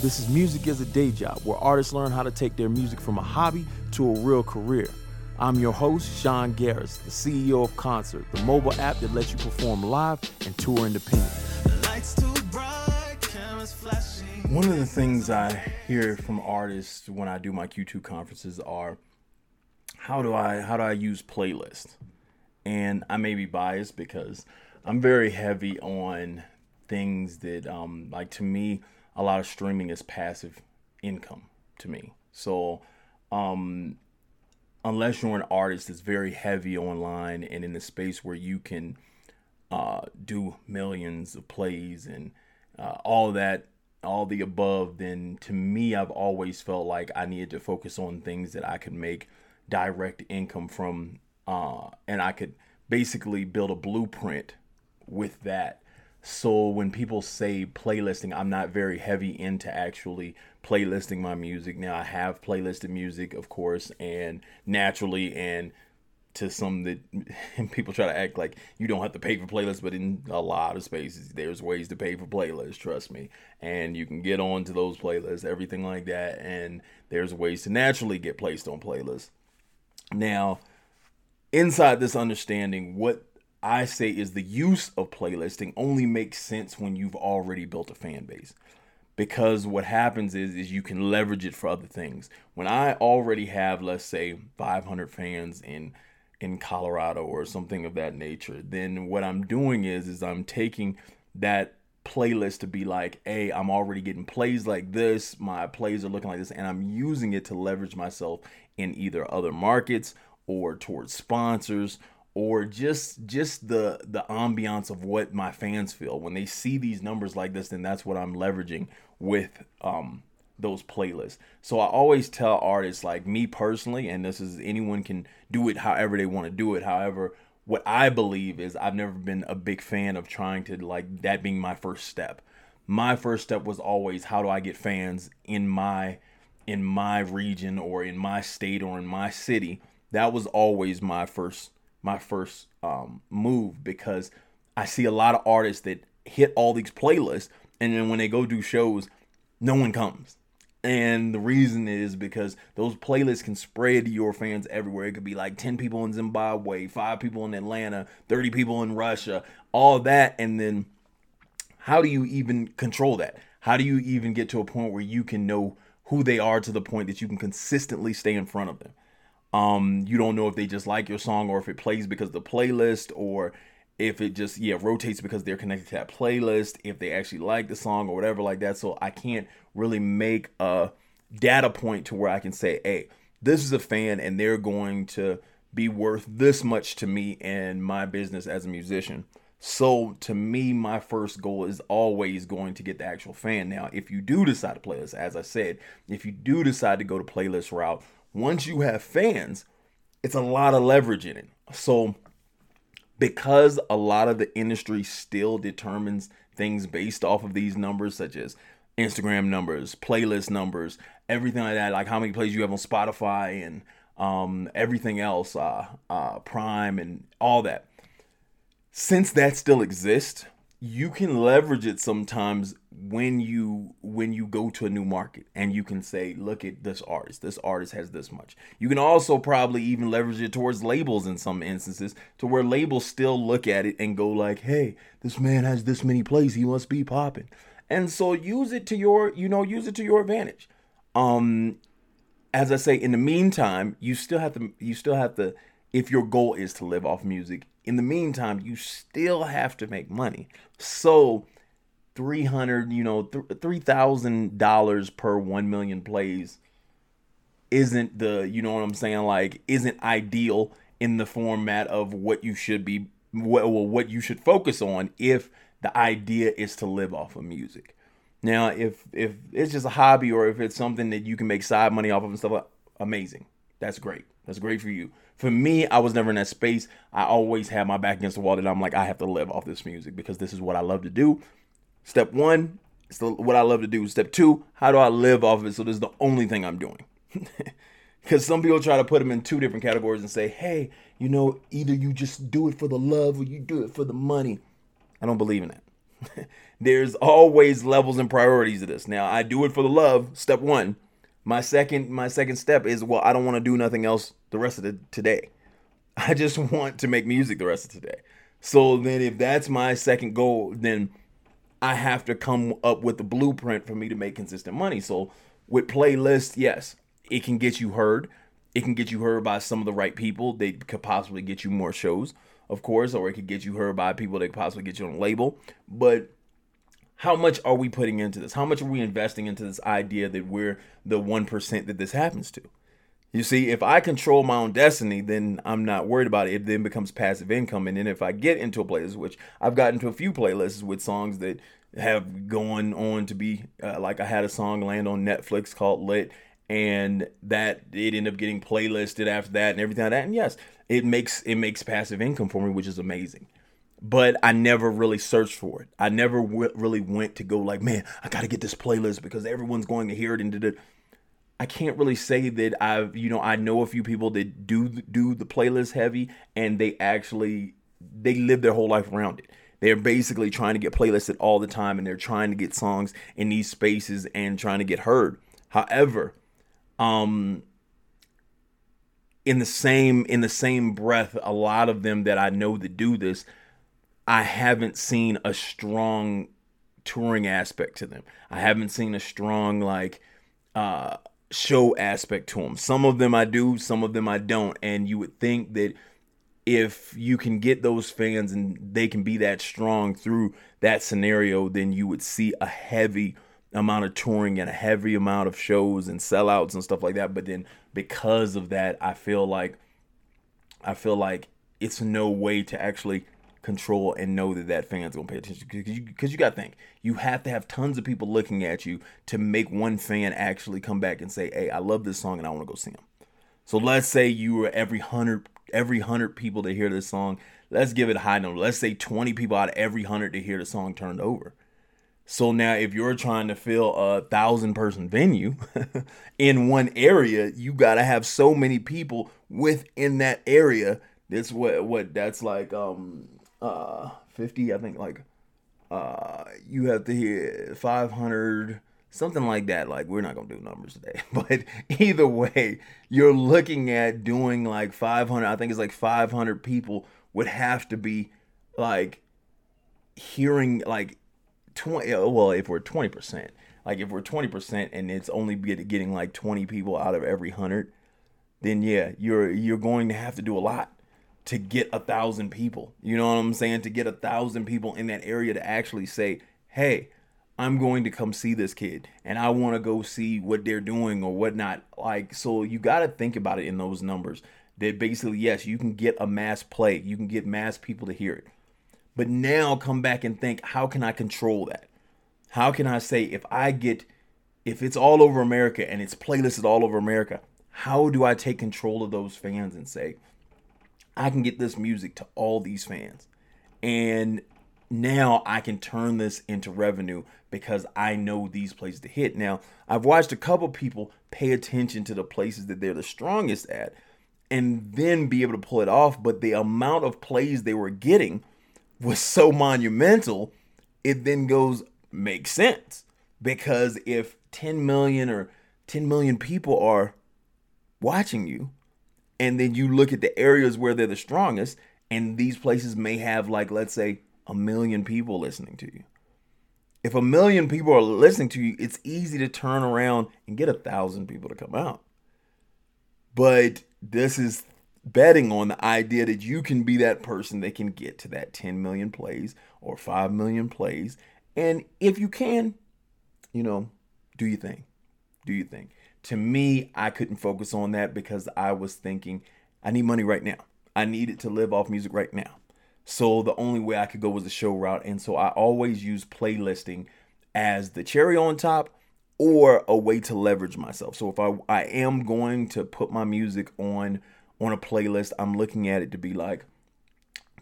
This is Music as a Day Job, where artists learn how to take their music from a hobby to a real career. I'm your host, Sean Garris, the CEO of Concert, the mobile app that lets you perform live and tour independent. One of the things I hear from artists when I do my Q2 conferences are how do I how do I use playlists? And I may be biased because I'm very heavy on things that um like to me a lot of streaming is passive income to me. So um unless you're an artist that's very heavy online and in the space where you can uh, do millions of plays and uh, all that, all the above, then to me, I've always felt like I needed to focus on things that I could make direct income from, uh, and I could basically build a blueprint with that. So when people say playlisting, I'm not very heavy into actually playlisting my music. Now I have playlisted music, of course, and naturally and to some that people try to act like you don't have to pay for playlists, but in a lot of spaces there's ways to pay for playlists, trust me. And you can get on to those playlists, everything like that, and there's ways to naturally get placed on playlists. Now, inside this understanding, what I say is the use of playlisting only makes sense when you've already built a fan base. Because what happens is is you can leverage it for other things. When I already have let's say 500 fans in in Colorado or something of that nature, then what I'm doing is is I'm taking that playlist to be like, hey, I'm already getting plays like this, my plays are looking like this, and I'm using it to leverage myself in either other markets or towards sponsors or just just the the ambiance of what my fans feel. When they see these numbers like this then that's what i'm leveraging with um those playlists. So i always tell artists like me personally and this is anyone can do it however they want to do it. However what i believe is i've never been a big fan of trying to like that being my first step. My first step was always how do i get fans in my in my region or in my state or in my city? That was always my first my first um, move because I see a lot of artists that hit all these playlists and then when they go do shows, no one comes. And the reason is because those playlists can spread to your fans everywhere. It could be like 10 people in Zimbabwe, 5 people in Atlanta, 30 people in Russia, all that. And then how do you even control that? How do you even get to a point where you can know who they are to the point that you can consistently stay in front of them? Um, you don't know if they just like your song or if it plays because the playlist or if it just yeah rotates because they're connected to that playlist if they actually like the song or whatever like that. So i can't really make a data point to where i can say hey this is a fan and they're going to be worth this much to me and my business as a musician. So to me my first goal is always going to get the actual fan. Now if you do decide to play this as i said if you do decide to go to playlist route once you have fans, it's a lot of leverage in it. So, because a lot of the industry still determines things based off of these numbers, such as Instagram numbers, playlist numbers, everything like that, like how many plays you have on Spotify and um, everything else, uh, uh, Prime and all that. Since that still exists, you can leverage it sometimes when you when you go to a new market and you can say look at this artist. This artist has this much. You can also probably even leverage it towards labels in some instances to where labels still look at it and go like hey this man has this many plays. He must be popping. And so use it to your you know use it to your advantage. Um as i say in the meantime you still have to you still have to if your goal is to live off music in the meantime you still have to make money. So 300 you know $3000 per 1 million plays isn't the you know what i'm saying like isn't ideal in the format of what you should be well what you should focus on if the idea is to live off of music. Now if if it's just a hobby or if it's something that you can make side money off of and stuff amazing. That's great. That's great for you for me i was never in that space i always had my back against the wall that i'm like i have to live off this music because this is what i love to do Step one, it's the, what I love to do. Step two, how do I live off of it? So this is the only thing I'm doing. Because some people try to put them in two different categories and say, hey, you know, either you just do it for the love or you do it for the money. I don't believe in that. There's always levels and priorities to this. Now, I do it for the love, step 1. My second my second step is well, I don't want to do nothing else the rest of the today. I just want to make music the rest of today. So then if that's my second goal, then I have to come up with the blueprint for me to make consistent money. So with playlists, yes, it can get you heard. It can get you heard by some of the right people. They could possibly get you more shows, of course, or it could get you heard by people that could possibly get you on a label. But how much are we putting into this? How much are we investing into this idea that we're the 1% that this happens to? You see, if I control my own destiny, then I'm not worried about it. It then becomes passive income. And then if I get into a playlist, which I've gotten to a few playlists with songs that have gone on to be uh, like I had a song land on Netflix called Lit, and that it ended up getting playlisted after that and everything like that. And yes, it makes it makes passive income for me, which is amazing. But I never really searched for it. I never w- really went to go like, man, I got to get this playlist because everyone's going to hear it and did it. I can't really say that I've, you know, I know a few people that do do the playlist heavy and they actually they live their whole life around it. They're basically trying to get playlisted all the time and they're trying to get songs in these spaces and trying to get heard. However, um in the same in the same breath, a lot of them that I know that do this, I haven't seen a strong touring aspect to them. I haven't seen a strong like uh show aspect to them. Some of them I do, some of them I don't. And you would think that if you can get those fans and they can be that strong through that scenario, then you would see a heavy amount of touring and a heavy amount of shows and sellouts and stuff like that. But then because of that, I feel like I feel like it's no way to actually control and know that that fan's gonna pay attention. Because you because you got to think you have to have tons of people looking at you to make one fan actually come back and say hey i love this song and i want to go see them so let's say you were every hundred every hundred people to hear this song let's give it a high number. Let's say 20 people out of every hundred to hear the song turned over. So now if you're trying to fill a thousand person venue in one area you got to have so many people within that area. That's what what that's like um uh 50 i think like uh you have to hit 500 something like that. Like we're not gonna do numbers today but either way you're looking at doing like 500 i think it's like 500 people would have to be like hearing like 20 uh, well if we're 20% like if we're 20% and it's only getting like 20 people out of every 100 then yeah you're you're going to have to do a lot to get a thousand people. You know what I'm saying? To get a thousand people in that area to actually say, hey, I'm going to come see this kid and I want to go see what they're doing or whatnot. Like, so you got to think about it in those numbers. That basically, yes, you can get a mass play, you can get mass people to hear it. But now come back and think, how can I control that? How can I say if I get, if it's all over America and it's playlisted all over America, how do I take control of those fans and say, I can get this music to all these fans. And now I can turn this into revenue because I know these places to hit. Now, I've watched a couple people pay attention to the places that they're the strongest at and then be able to pull it off, but the amount of plays they were getting was so monumental, it then goes makes sense because if 10 million or 10 million people are watching you, and then you look at the areas where they're the strongest and these places may have like let's say a million people listening to you. If a million people are listening to you it's easy to turn around and get a thousand people to come out. But this is betting on the idea that you can be that person that can get to that 10 million plays or 5 million plays. And if you can you know do you think do you think to me, I couldn't focus on that because I was thinking, I need money right now. I needed to live off music right now. So the only way I could go was the show route. And so I always use playlisting as the cherry on top or a way to leverage myself. So if I, I am going to put my music on on a playlist, I'm looking at it to be like,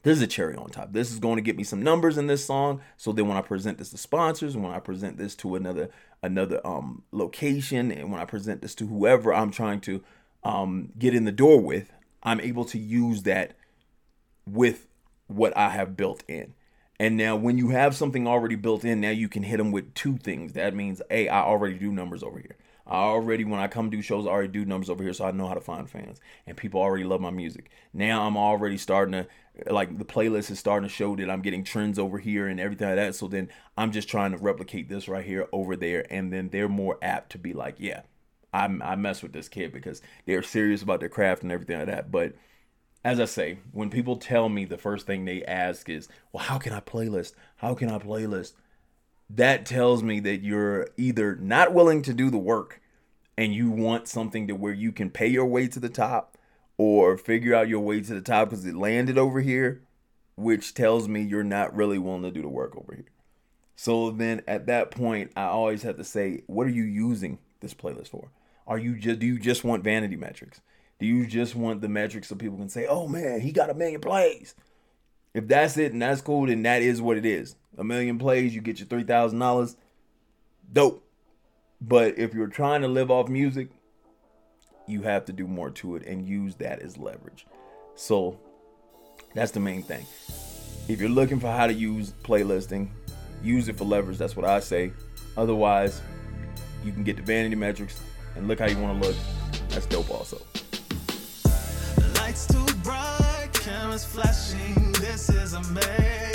this is a cherry on top. This is going to get me some numbers in this song. So then when I present this to sponsors, when I present this to another another um location, and when I present this to whoever I'm trying to um get in the door with, I'm able to use that with what I have built in. And now, when you have something already built in, now you can hit them with two things. That means, hey, I already do numbers over here. I already, when I come do shows, I already do numbers over here, so I know how to find fans. And people already love my music. Now I'm already starting to, like, the playlist is starting to show that I'm getting trends over here and everything like that. So then I'm just trying to replicate this right here over there. And then they're more apt to be like, yeah, I'm, I mess with this kid because they're serious about their craft and everything like that. But as I say, when people tell me the first thing they ask is, well, how can I playlist? How can I playlist? That tells me that you're either not willing to do the work and you want something to where you can pay your way to the top or figure out your way to the top because it landed over here, which tells me you're not really willing to do the work over here. So then at that point, I always have to say, what are you using this playlist for? Are you just do you just want vanity metrics? Do you just want the metrics so people can say, oh man, he got a million plays? If that's it and that's cool, then that is what it is. A million plays, you get your three thousand dollars. Dope. But if you're trying to live off music, you have to do more to it and use that as leverage. So that's the main thing. If you're looking for how to use playlisting, use it for leverage. That's what I say. Otherwise, you can get the vanity metrics and look how you want to look. That's dope also. Lights too bright, cameras flashing this is amazing.